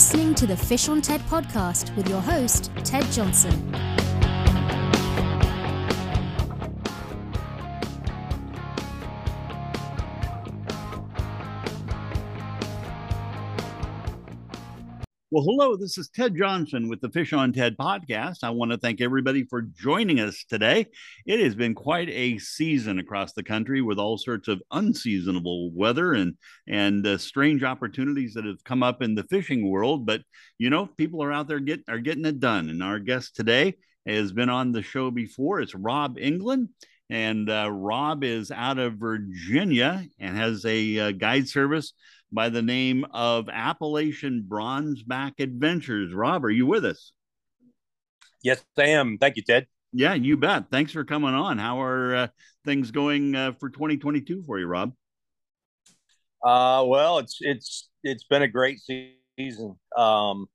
listening to the Fish on TED podcast with your host, Ted Johnson. Well, hello, this is Ted Johnson with the Fish on TED podcast. I want to thank everybody for joining us today. It has been quite a season across the country with all sorts of unseasonable weather and and uh, strange opportunities that have come up in the fishing world, but you know, people are out there get are getting it done. And our guest today has been on the show before. It's Rob England. And uh, Rob is out of Virginia and has a uh, guide service by the name of Appalachian Bronzeback Adventures. Rob, are you with us? Yes, I am. Thank you, Ted. Yeah, you bet. Thanks for coming on. How are uh, things going uh, for 2022 for you, Rob? Uh, well, it's it's it's been a great season. Um,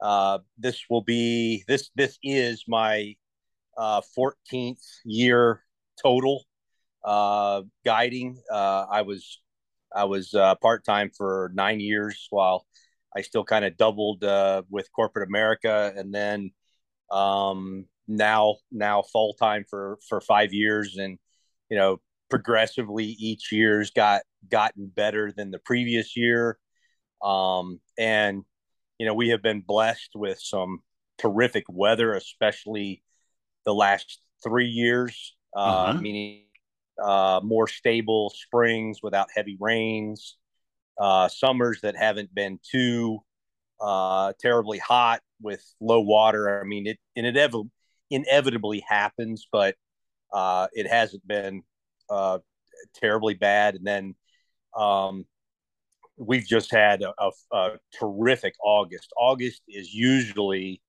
uh, this will be this this is my uh, 14th year total uh, guiding. Uh, I was I was uh, part time for nine years while I still kind of doubled uh, with corporate America, and then um, now now full time for for five years, and you know progressively each year's got gotten better than the previous year, um, and you know we have been blessed with some terrific weather, especially the last three years, uh, uh-huh. meaning uh, more stable springs without heavy rains, uh, summers that haven't been too uh, terribly hot with low water. I mean, it, inevitably, inevitably happens, but uh, it hasn't been uh, terribly bad. And then um, we've just had a, a, a terrific August. August is usually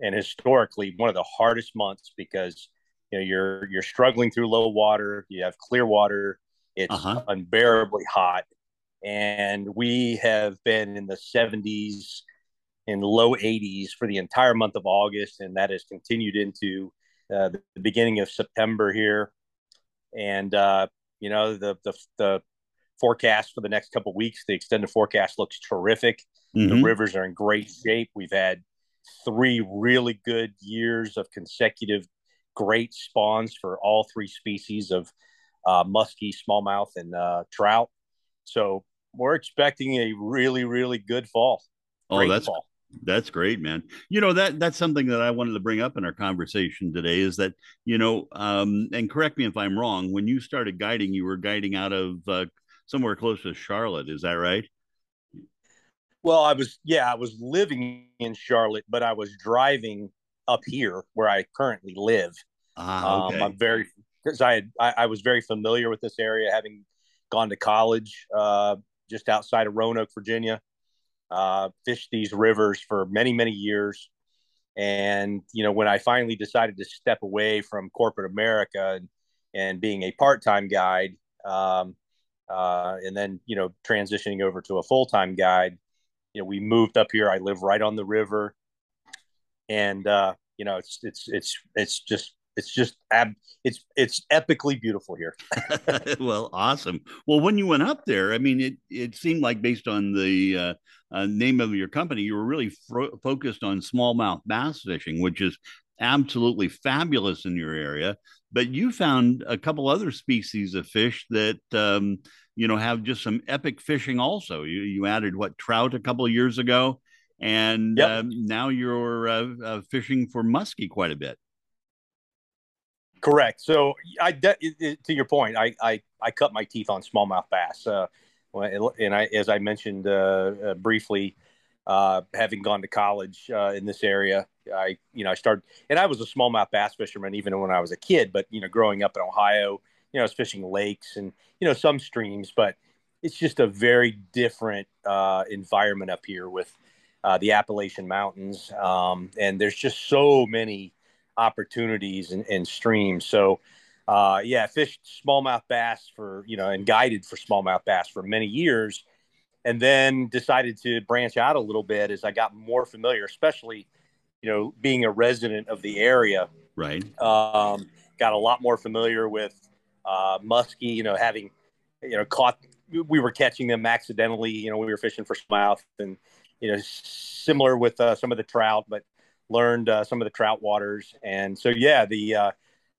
and historically one of the hardest months because you know you're you're struggling through low water you have clear water it's uh-huh. unbearably hot and we have been in the 70s and low 80s for the entire month of august and that has continued into uh, the, the, beginning of september here and uh, you know the, the the forecast for the next couple weeks the extended forecast looks terrific mm-hmm. the rivers are in great shape we've had three really good years of consecutive great spawns for all three species of uh, muskie, smallmouth, and uh, trout. So we're expecting a really, really good fall. Oh, great that's fall. That's great, man. You know that that's something that I wanted to bring up in our conversation today. Is that you know, um, and correct me if I'm wrong. When you started guiding, you were guiding out of uh, somewhere close to Charlotte. Is that right? Well, I was. Yeah, I was living in Charlotte, but I was driving up here where I currently live. Ah, okay. um, I'm very because I, had, I, I was very familiar with this area, having gone to college uh, just outside of Roanoke, Virginia. Uh, fished these rivers for many many years, and you know when I finally decided to step away from corporate America and, and being a part time guide, um, uh, and then you know transitioning over to a full time guide, you know we moved up here. I live right on the river, and uh, you know it's it's it's it's just it's just ab it's it's epically beautiful here. Well awesome. Well when you went up there i mean it it seemed like based on the uh, uh, name of your company you were really fro- focused on smallmouth bass fishing which is absolutely fabulous in your area. But you found a couple other species of fish that um, you know have just some epic fishing also. You you added what trout a couple years ago and yep. um, now you're uh, uh, fishing for muskie quite a bit Correct. So I to your point, I, I I cut my teeth on smallmouth bass. Uh, and I, as I mentioned uh, uh, briefly, uh, having gone to college uh, in this area, I you know I started, and I was a smallmouth bass fisherman even when I was a kid. But you know, growing up in Ohio, you know, I was fishing lakes and you know some streams, but it's just a very different uh, environment up here with the Appalachian Mountains, um, and there's just so many opportunities and, and streams. So, uh, yeah, fished smallmouth bass for, you know, and guided for smallmouth bass for many years. And then decided to branch out a little bit as I got more familiar, especially, you know, being a resident of the area. Right. Um, got a lot more familiar with uh, muskie, you know, having, you know, caught, we were catching them accidentally, you know, we were fishing for smallmouth and, you know, similar with uh, some of the trout, but learned uh, some of the trout waters. And so, yeah, the uh,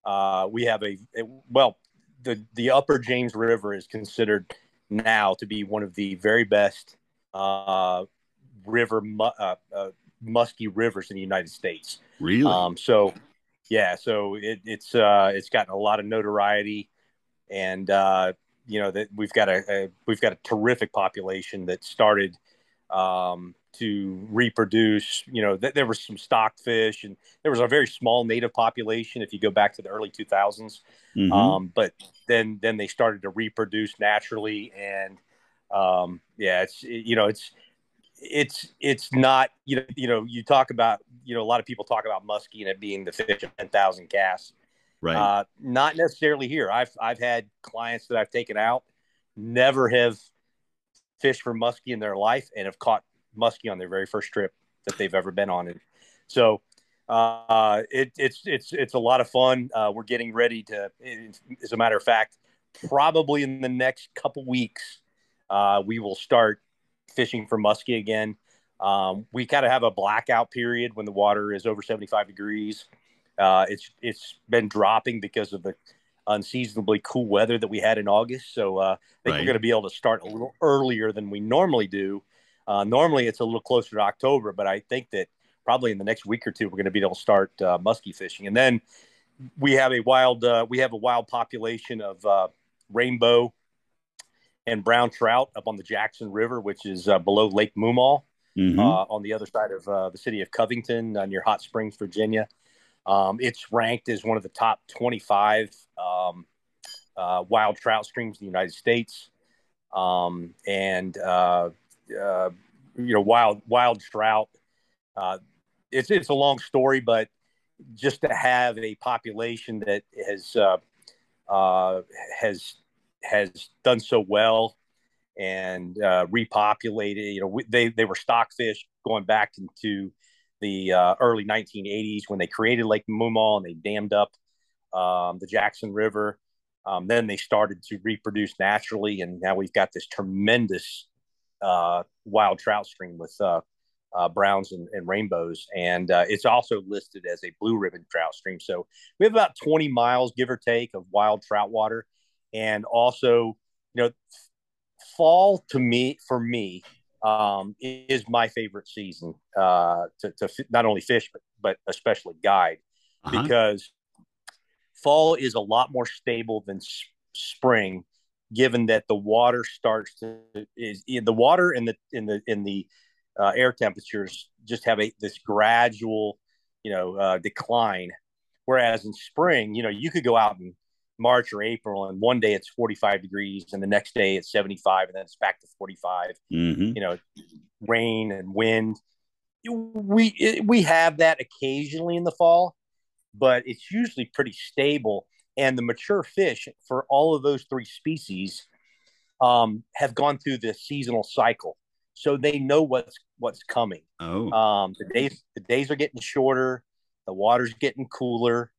uh, we have a, well, the the Upper James River is considered now to be one of the very best uh, river mu- uh, uh, musky rivers in the United States. Really? Um, so, yeah, so it, it's uh, it's gotten a lot of notoriety, and uh, you know that we've got a, a we've got a terrific population that started um, to reproduce. You know, th- there was some stockfish, and there was a very small native population if you go back to the early 2000s. Mhm. Um, but then then they started to reproduce naturally, and um, yeah, it's you know it's it's it's not you know you know you talk about you know a lot of people talk about muskie and it being the fish of 10,000 casts. right. Uh, not necessarily here. I've I've had clients that I've taken out, never have fished for muskie in their life, and have caught muskie on their very first trip that they've ever been on. And so uh, it, it's it's it's a lot of fun. Uh, we're getting ready to, as a matter of fact, probably in the next couple weeks, uh, we will start fishing for muskie again. Um, we kind of have a blackout period when the water is over 75 degrees. Uh, it's it's been dropping because of the unseasonably cool weather that we had in August. So uh, I think Right. we're going to be able to start a little earlier than we normally do. Uh, normally it's a little closer to October, but I think that probably in the next week or two we're going to be able to start uh, muskie fishing, and then we have a wild uh, we have a wild population of uh, rainbow and brown trout up on the Jackson River, which is uh, below Lake Moomaw Mhm. uh, on the other side of uh, the city of Covington uh, near Hot Springs, Virginia. Um, it's ranked as one of the top 25 um, uh, wild trout streams in the United States. Um, and, uh, uh, you know, wild, wild trout. Uh, it's, it's a long story, but just to have a population that has, uh, uh, has, has done so well and repopulated. You know, they they were stockfish going back into the uh, early 1980s when they created Lake Moomaw and they dammed up um, the Jackson River. Um, then they started to reproduce naturally, and now we've got this tremendous uh, wild trout stream with uh, uh, browns and, and rainbows, and uh, it's also listed as a blue ribbon trout stream. So we have about 20 miles, give or take, of wild trout water, and also, you know, fall to me for me um, is my favorite season uh, to, to not only fish but but especially guide Uh-huh. because fall is a lot more stable than s- spring given that the water starts to is in the water and the in the in the uh, air temperatures just have a this gradual you know uh, decline whereas in spring you know you could go out in march or april and one day it's 45 degrees and the next day it's 75 and then it's back to 45 Mhm. you know rain and wind. We we have that occasionally in the fall but it's usually pretty stable. And the mature fish for all of those three species um, have gone through the seasonal cycle. So they know what's what's coming. Oh. um, the days the days are getting shorter. The water's getting cooler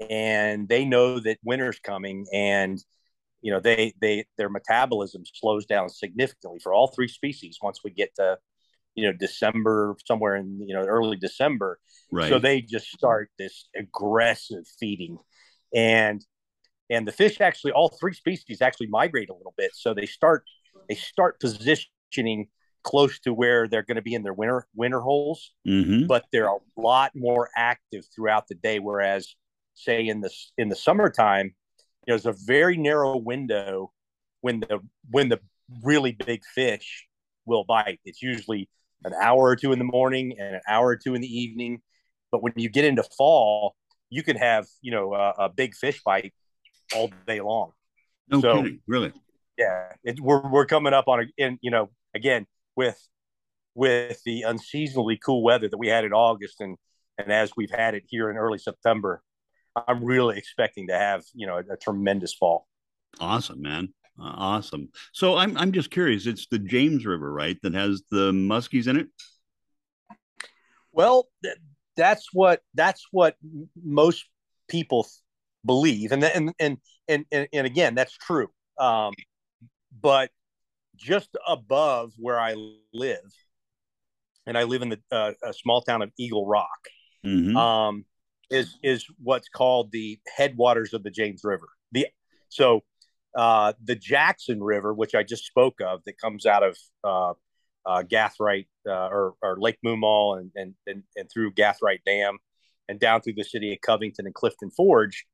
and they know that winter's coming and you know they they their metabolism slows down significantly for all three species once we get to you know december somewhere in you know early december right. so they just start this aggressive feeding and and the fish actually all three species actually migrate a little bit so they start they start positioning close to where they're going to be in their winter winter holes Mhm. but they're a lot more active throughout the day whereas say in the in the summertime you know, there's a very narrow window when the when the really big fish will bite it's usually an hour or two in the morning and an hour or two in the evening but when you get into fall you can have you know a, a big fish bite all day long No so- kidding. Really. yeah it, we're, we're coming up on a in you know again with with the unseasonably cool weather that we had in august and and as we've had it here in early september i'm really expecting to have you know a, a tremendous fall Awesome, man. Uh, awesome. So I'm I'm just curious. It's the James River, right, that has the muskies in it. well th- that's what that's what most people believe and and and and, and, and again that's true um, but just above where i live and I live in the uh, a small town of Eagle Rock. Mhm. Um, is is what's called the headwaters of the James River. The so uh, the Jackson River, which I just spoke of, that comes out of uh, uh, Gathright uh, or, or Lake Moomaw and, and and and through Gathright Dam and down through the city of Covington and Clifton Forge,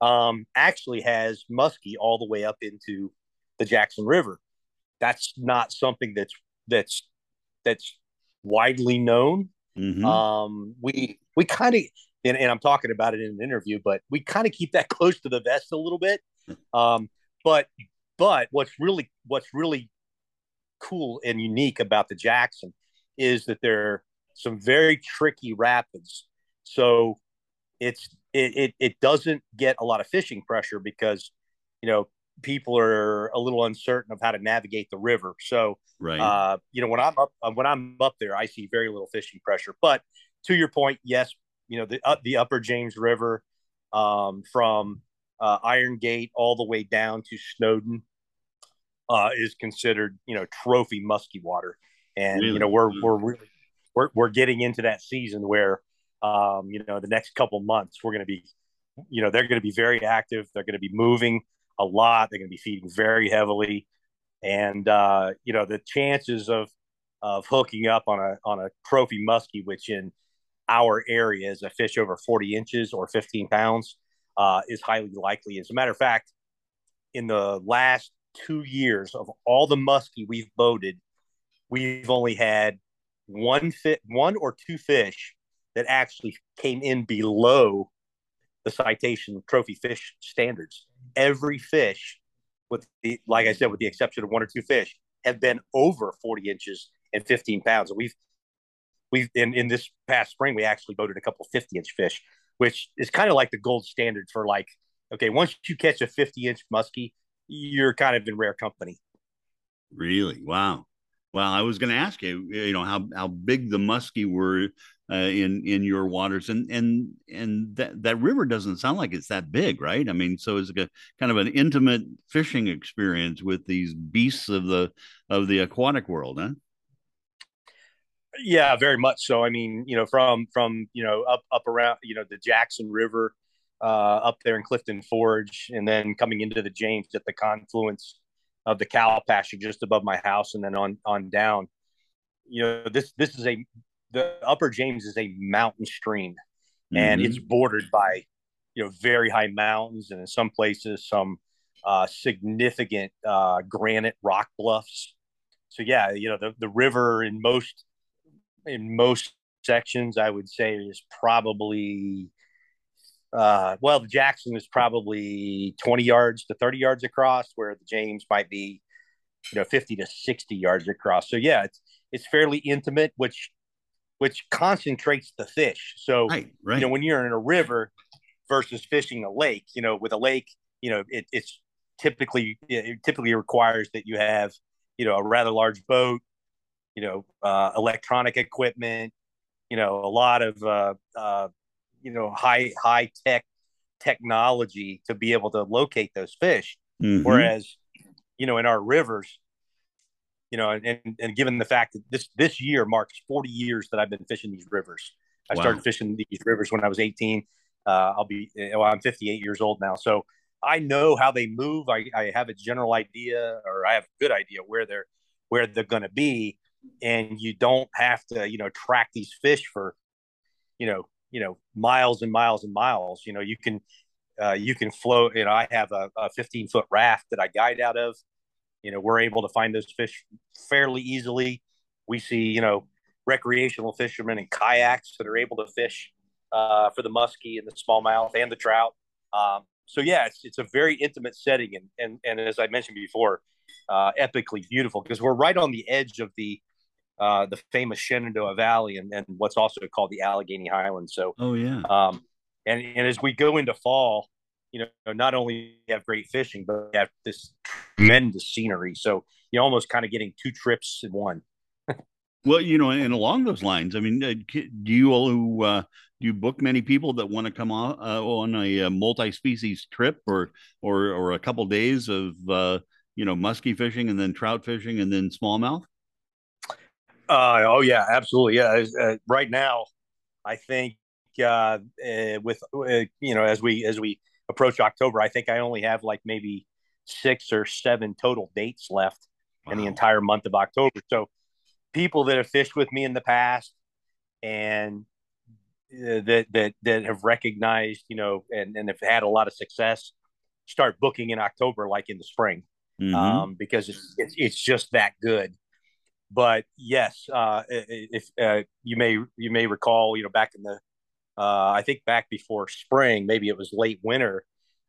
um, actually has muskie all the way up into the Jackson River. That's not something that's that's that's widely known. Mhm. Um, we we kind of and, and I'm talking about it in an interview, but we kind of keep that close to the vest a little bit. Um, but but what's really what's really cool and unique about the Jackson is that there are some very tricky rapids. So it's it, it it doesn't get a lot of fishing pressure because you know people are a little uncertain of how to navigate the river. So right. uh, you know, when I'm up when I'm up there, I see very little fishing pressure. But to your point, yes, you know the uh, the Upper James River um, from uh, Iron Gate all the way down to Snowden uh, is considered you know trophy musky water, and Really? you know we're we're really we're we're getting into that season where um, you know the next couple months we're going to be you know they're going to be very active. They're going to be moving a lot. They're going to be feeding very heavily, and uh, you know the chances of of hooking up on a on a trophy muskie, which in our area is a fish over 40 inches or 15 pounds, uh, is highly likely. As a matter of fact, in the last two years of all the muskie we've boated, we've only had one fit, one or two fish that actually came in below the citation trophy fish standards. Every fish, with the like I said, with the exception of one or two fish, have been over 40 inches and 15 pounds. We've we've in, in this past spring we actually boated a couple 50 inch fish, which is kind of like the gold standard for like, okay, once you catch a 50 inch muskie, you're kind of in rare company. Really? Wow. Well, I was going to ask you, you know, how how big the muskie were uh, in in your waters, and and and that that river doesn't sound like it's that big, right? I mean, so it's like a kind of an intimate fishing experience with these beasts of the of the aquatic world, huh? Yeah, very much so. I mean, you know, from from you know up up around you know the Jackson River, uh, up there in Clifton Forge, and then coming into the James at the confluence of the Cowpasture just above my house, and then on on down. You know, this this is a the Upper James is a mountain stream, and Mhm. it's bordered by you know very high mountains, and in some places some uh, significant uh, granite rock bluffs. So yeah, you know the the river in most in most sections, I would say is probably uh, well, the Jackson is probably 20 yards to 30 yards across, where the James might be, you know, 50 to 60 yards across. So yeah, it's it's fairly intimate, which which concentrates the fish. So Right, right. you know, when you're in a river versus fishing a lake, you know, with a lake, you know, it, it's typically it typically requires that you have, you know, a rather large boat, you know, uh, electronic equipment, you know, a lot of uh, uh, you know high high tech technology to be able to locate those fish. Mhm. Whereas, you know, in our rivers, you know, and, and given the fact that this this year marks 40 years that I've been fishing these rivers. I Wow. started fishing these rivers when I was 18. Uh, I'll be well, I'm 58 years old now, so I know how they move. I, I have a general idea, or I have a good idea where they're where they're going to be, and you don't have to, you know, track these fish for, you know, you know, miles and miles and miles. You know, you can uh, you can float. You know, I have a, a 15 foot raft that I guide out of. You know, we're able to find those fish fairly easily. We see, you know, recreational fishermen and kayaks that are able to fish uh, for the muskie and the smallmouth and the trout. Um, so yeah, it's it's a very intimate setting, and and and as I mentioned before, uh, epically beautiful because we're right on the edge of the uh, the famous Shenandoah Valley and, and what's also called the Allegheny Highlands. So Oh yeah. um, and and as we go into fall, you know, not only have great fishing, but have this tremendous scenery. So you're almost kind of getting two trips in one. Well, you know, and along those lines, I mean, uh, do you all uh, do you book many people that want to come on uh, on a, uh multi-species trip, or or or a couple days of uh, you know muskie fishing and then trout fishing and then smallmouth? Uh, oh yeah, absolutely. Yeah, uh, right now, I think uh, uh, with uh, you know as we as we approach October, I think I only have like maybe six or seven total dates left wow. in the entire month of October. So people that have fished with me in the past and uh, that that that have recognized, you know, and and have had a lot of success, start booking in October, like in the spring, mm-hmm. um, because it's, it's, it's just that good. But yes, uh, if uh, you may you may recall, you know, back in the uh, I think back before spring, maybe it was late winter.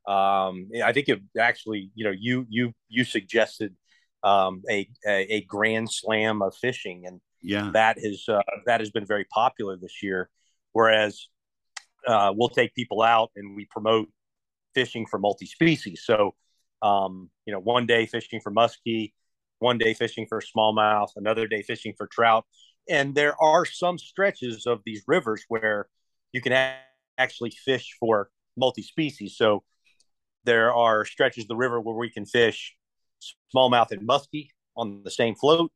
Um, I think it actually, you know, you you you suggested um, a, a, a grand slam of fishing, and yeah, that has uh, that has been very popular this year. Whereas uh, we'll take people out and we promote fishing for multi-species. So, um, you know, one day fishing for muskie, one day fishing for smallmouth, another day fishing for trout, and there are some stretches of these rivers where you can ha- actually fish for multi-species. So there are stretches of the river where we can fish smallmouth and muskie on the same float,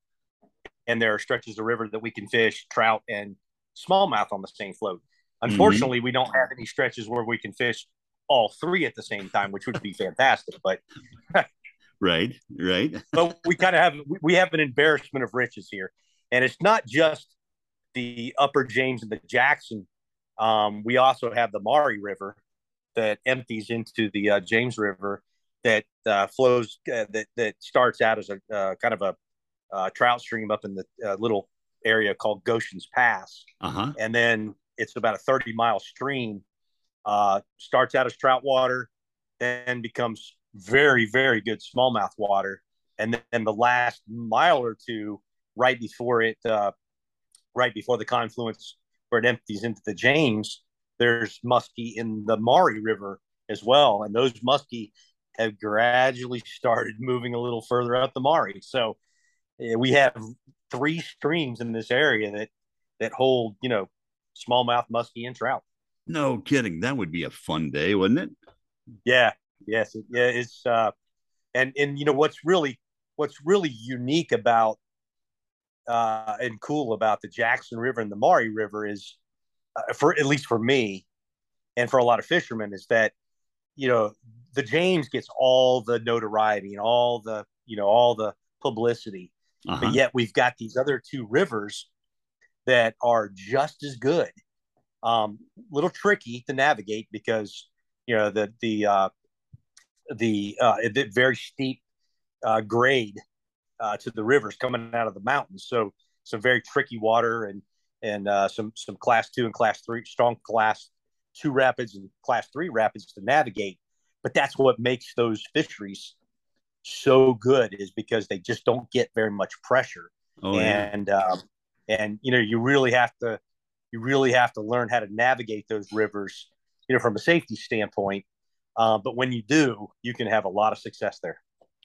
and there are stretches of the river that we can fish trout and smallmouth on the same float. Mm-hmm. Unfortunately, mm-hmm. we don't have any stretches where we can fish all three at the same time, which would be fantastic. But right, right. but we kind of have we have an embarrassment of riches here, and it's not just the Upper James and the Jackson um, we also have the Maury River that empties into the uh, James River that uh, flows uh, that that starts out as a uh, kind of a uh, trout stream up in the uh, little area called Goshen's Pass, uh-huh. and then it's about a thirty mile stream. starts out as trout water, then becomes very very good smallmouth water, and then the last mile or two, right before it, uh, right before the confluence where it empties into the James, there's muskie in the Maury River as well. And those muskie have gradually started moving a little further up the Maury. So yeah, we have three streams in this area that that hold, you know, smallmouth muskie and trout. No kidding. That would be a fun day, wouldn't it? Yeah. Yes. Yeah. It's uh and and you know what's really what's really unique about uh, and cool about the Jackson River and the Maury River is, uh, for at least for me, and for a lot of fishermen, is that you know the James gets all the notoriety and all the you know all the publicity, uh-huh. but yet we've got these other two rivers that are just as good. Um, little tricky to navigate because you know the the uh, the uh, the very steep uh, grade uh, to the rivers coming out of the mountains. So some very tricky water and and uh, some some class two and class three strong class two rapids and class three rapids to navigate. But that's what makes those fisheries so good is because they just don't get very much pressure. Oh, and um, and you know you really have to you really have to learn how to navigate those rivers, you know, from a safety standpoint. Uh, but when you do, you can have a lot of success there.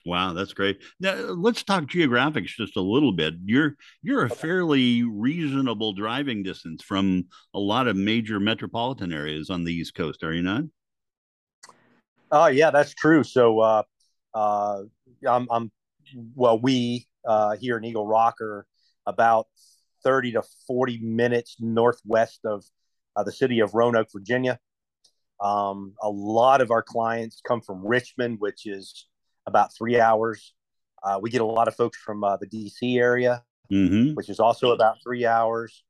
Wow, that's great. Now let's talk geographics just a little bit. You're you're a fairly reasonable driving distance from a lot of major metropolitan areas on the East Coast, are you not? Oh, uh, yeah, that's true. So, uh, uh, I'm, I'm, well, we uh, here in Eagle Rock are about 30 to 40 minutes northwest of uh, the city of Roanoke, Virginia. Um, a lot of our clients come from Richmond, which is about three hours. Uh, we get a lot of folks from uh, the DC area, mm-hmm. which is also about three hours.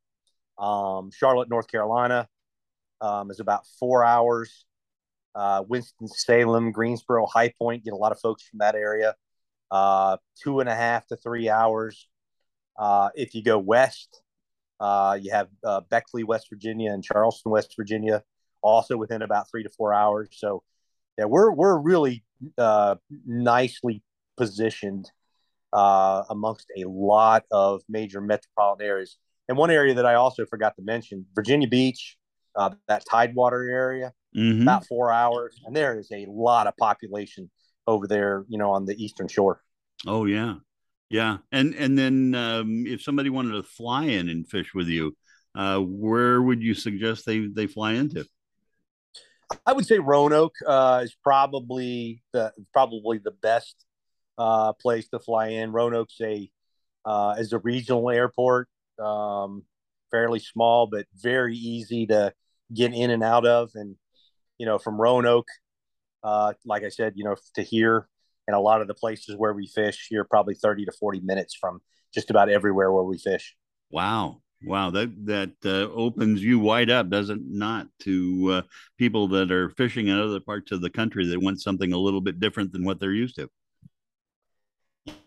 Um, Charlotte, North Carolina um, is about four hours. Uh, Winston Salem, Greensboro, High Point get a lot of folks from that area. Uh, two and a half to three hours. Uh, if you go west, uh, you have Beckley, West Virginia, and Charleston, West Virginia, also within about three to four hours. So, yeah, we're we're really uh, nicely positioned uh, amongst a lot of major metropolitan areas. And one area that I also forgot to mention, Virginia Beach, uh, that Tidewater area, mm-hmm. about four hours, and there is a lot of population over there, you know, on the eastern shore. Oh yeah, yeah. And and then um, if somebody wanted to fly in and fish with you, uh, where would you suggest they they fly into? I would say Roanoke uh, is probably the probably the best uh, place to fly in. Roanoke's a uh, is a regional airport. um, fairly small, but very easy to get in and out of. And, you know, from Roanoke, uh, like I said, you know, to here and a lot of the places where we fish, you're probably 30 to 40 minutes from just about everywhere where we fish. Wow. Wow, that that uh, opens you wide up, does it not, to uh, people that are fishing in other parts of the country that want something a little bit different than what they're used to.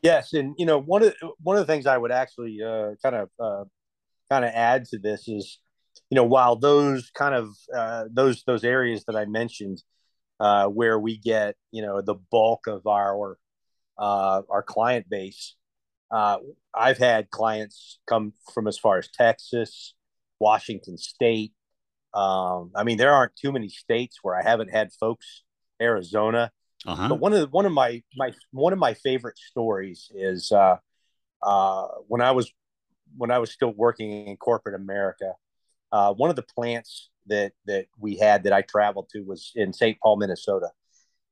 Yes, and you know one of one of the things I would actually uh, kind of uh, kind of add to this is, you know, while those kind of uh, those those areas that I mentioned, uh, where we get you know the bulk of our our client base, uh, I've had clients come from as far as Texas, Washington State. Um, I mean, there aren't too many states where I haven't had folks. Arizona, uh-huh. but one of the, one of my my one of my favorite stories is uh, uh, when I was when I was still working in corporate America. Uh, one of the plants that that we had that I traveled to was in St. Paul, Minnesota,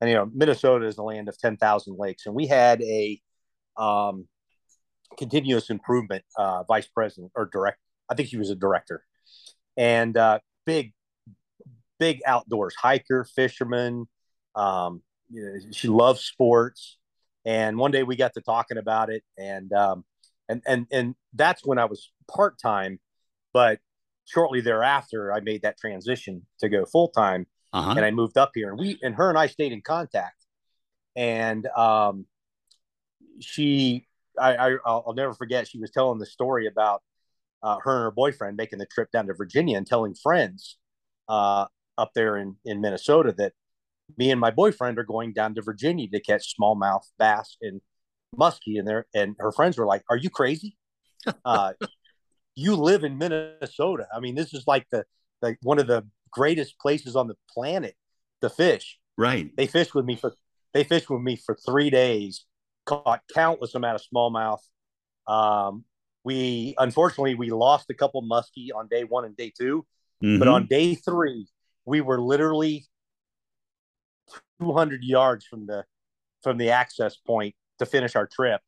and you know Minnesota is the land of ten thousand lakes, and we had a um, continuous improvement uh, vice president or direct. I think she was a director, and uh, big, big outdoors hiker, fisherman. Um, you know, she loves sports, and one day we got to talking about it, and um, and and and that's when I was part time, but shortly thereafter I made that transition to go full time, uh-huh. and I moved up here, and we and her and I stayed in contact, and um, she I, I will never forget. She was telling the story about uh, her and her boyfriend making the trip down to Virginia and telling friends uh, up there in in Minnesota that me and my boyfriend are going down to Virginia to catch smallmouth bass and muskie. And there, and her friends were like, "Are you crazy? Uh, you live in Minnesota. I mean, this is like the like one of the greatest places on the planet to fish." Right. They fished with me for they fished with me for three days caught countless amount of smallmouth. Um, we unfortunately we lost a couple muskie on day one and day 2 mm-hmm. but on day three we were literally 200 yards from the from the access point to finish our trip,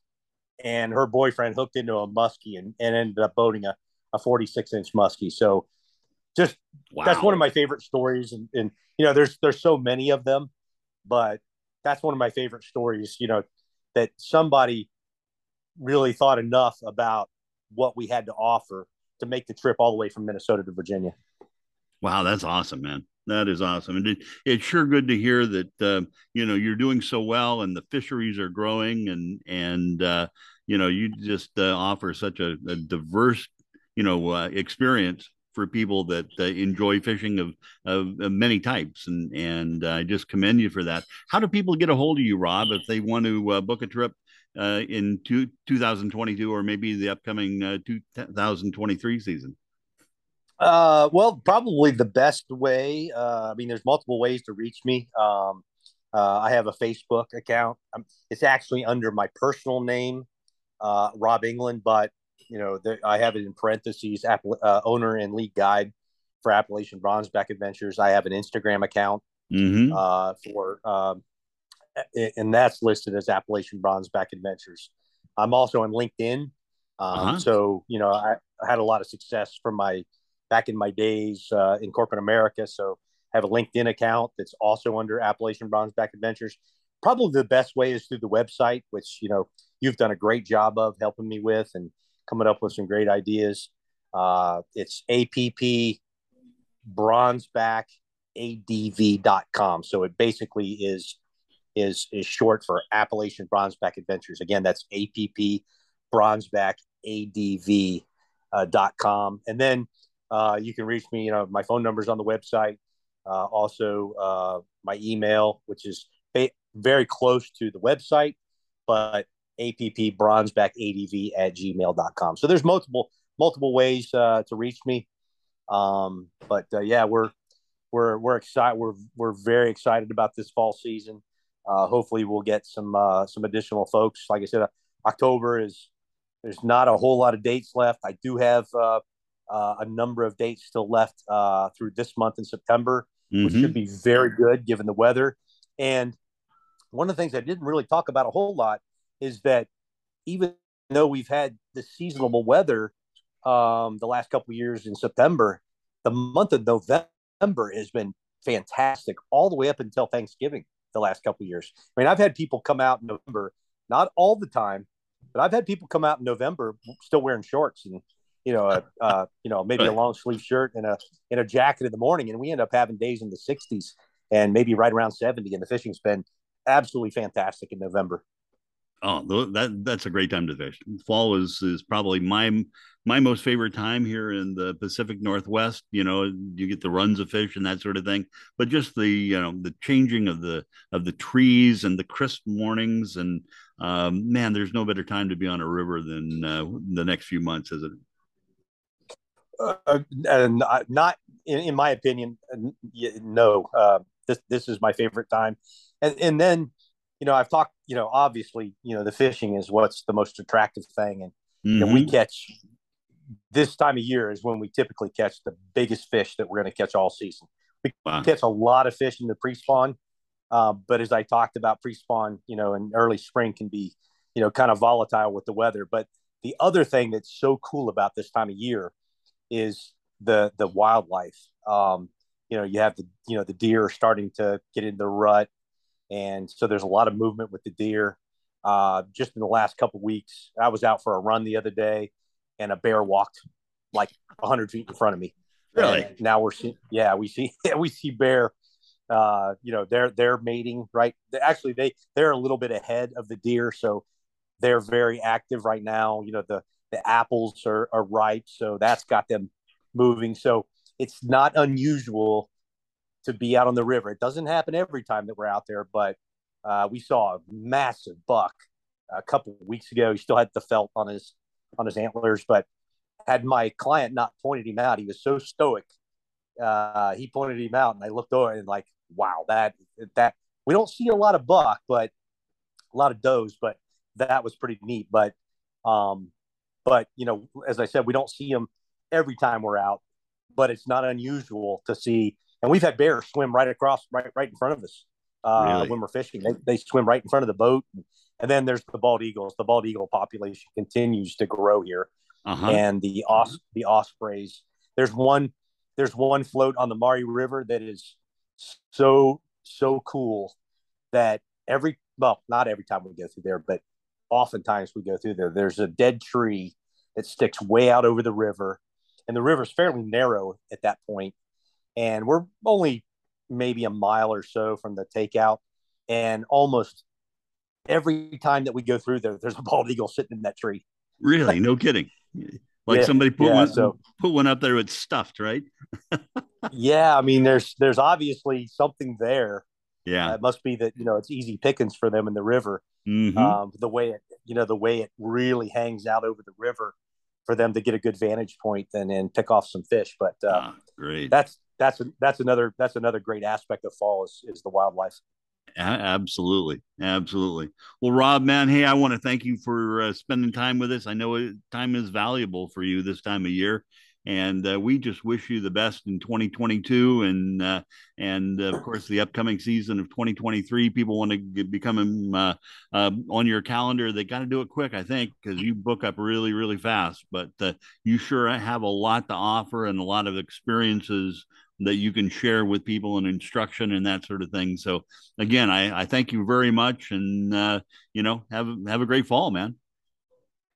and her boyfriend hooked into a muskie and, and ended up boating a, a 46 inch muskie. So just wow. that's one of my favorite stories, and, and you know there's there's so many of them, but that's one of my favorite stories. You know that somebody really thought enough about what we had to offer to make the trip all the way from Minnesota to Virginia. Wow, that's awesome, man. That is awesome, and it, it's sure good to hear that uh, you know you're doing so well, and the fisheries are growing, and and uh, you know you just uh, offer such a, a, diverse you know uh, experience for people that uh, enjoy fishing of, of, of, many types, and and I just commend you for that. How do people get a hold of you, Rob, if they want to uh, book a trip uh, in two, 2022 or maybe the upcoming uh, 2023 season? Uh, well, probably the best way. Uh, I mean, there's multiple ways to reach me. Um, I have a Facebook account. Um, it's actually under my personal name, Rob England, but you know, the, I have it in parentheses, uh, owner and lead guide for Appalachian Bronzeback Adventures. I have an Instagram account mm-hmm. uh, for, um, and that's listed as Appalachian Bronzeback Adventures. I'm also on LinkedIn. Um, uh-huh. So, you know, I, I, had a lot of success from my back in my days uh, in corporate America. So, I have a LinkedIn account that's also under Appalachian Bronzeback Adventures. Probably the best way is through the website, which, you know, you've done a great job of helping me with. And coming up with some great ideas. Uh, it's APP bronzebackadv.com. So it basically is is is short for Appalachian Bronzeback Adventures. Again, that's APP bronzebackadv uh, dot. And then uh, you can reach me. You know, my phone number is on the website. Uh, also, uh, my email, which is ba- very close to the website, but app bronzebackadv at gmail.com. So there's multiple multiple ways uh, to reach me. Um, but uh, yeah, we're we're we're excited. We're we're very excited about this fall season. Uh, hopefully, we'll get some uh, some additional folks. Like I said, October is there's not a whole lot of dates left. I do have uh, uh, a number of dates still left uh, through this month in September, mm-hmm. which should be very good given the weather. And one of the things I didn't really talk about a whole lot is that even though we've had the seasonable weather, um, the last couple years in September, the month of November has been fantastic all the way up until Thanksgiving. The last couple years, I mean, I've had people come out in November, not all the time, but I've had people come out in November still wearing shorts and you know, a, uh, you know, maybe a long sleeve shirt and a in a jacket in the morning, and we end up having days in the 60s and maybe right around 70. And the fishing's been absolutely fantastic in November. Oh, that that's a great time to fish. Fall is is probably my my most favorite time here in the Pacific Northwest. You know, you get the runs of fish and that sort of thing. But just the you know the changing of the of the trees and the crisp mornings and um, man, there's no better time to be on a river than uh, the next few months, is it? Uh, and not in, in, my opinion, no. Uh, this this is my favorite time, and and then you know I've talked. You know, obviously, you know the fishing is what's the most attractive thing, and mm-hmm. you know, we mm-hmm. catch this time of year is when we typically catch the biggest fish that we're going to catch all season. We wow. catch a lot of fish in the pre-spawn, uh, but as I talked about, pre-spawn, you know, in early spring can be, you know, kind of volatile with the weather. But the other thing that's so cool about this time of year is the the wildlife. Um, you know, you have the you know the deer starting to get in the rut, and so there's a lot of movement with the deer. Uh, just in the last couple weeks, I was out for a run the other day, and a bear walked like 100 feet in front of me. Really? And now we're seeing, yeah, we see, we see bear. Uh, you know, they're they're mating right. Actually, they they're a little bit ahead of the deer, so they're very active right now. You know, the the apples are, are ripe, so that's got them moving. So it's not unusual to be out on the river. It doesn't happen every time that we're out there, but uh, we saw a massive buck a couple weeks ago. He still had the felt on his on his antlers, but had my client not pointed him out, he was so stoic. Uh, he pointed him out, and I looked over and like, wow, that that we don't see a lot of buck, but a lot of does, but that was pretty neat. But um, but you know, as I said, we don't see them every time we're out, but it's not unusual to see. And we've had bears swim right across, right right in front of us uh, really? when we're fishing. They, they swim right in front of the boat. And then there's the bald eagles. The bald eagle population continues to grow here, uh-huh. and the os the ospreys. There's one there's one float on the Maury River that is so so cool that every well not every time we go through there, but oftentimes we go through there. There's a dead tree that sticks way out over the river, and the river's fairly narrow at that point, and we're only maybe a mile or so from the takeout, and almost every time that we go through there, there's a bald eagle sitting in that tree. Really? No kidding. Like yeah, somebody put yeah, one so, put one up there with stuffed, right? yeah, I mean, there's there's obviously something there. Yeah, uh, it must be that you know it's easy pickings for them in the river. Mm-hmm. Um, the way it you know the way it really hangs out over the river for them to get a good vantage point and and pick off some fish. But uh, ah, great. That's that's that's another that's another great aspect of fall is is the wildlife. Absolutely, absolutely. Well, Rob, man, hey, I want to thank you for uh, spending time with us. I know time is valuable for you this time of year, and uh, we just wish you the best in 2022 and uh, and of course the upcoming season of 2023 people want to become uh, uh, on your calendar. They got to do it quick i think because you book up really really fast. But uh, you sure have a lot to offer and a lot of experiences that you can share with people and instruction and that sort of thing. So again i, I thank you very much. And uh, you know have have a great fall man.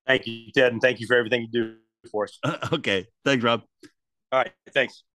Thank you ted. And thank you for everything you do for us. okay. Thanks, Rob. All right. Thanks.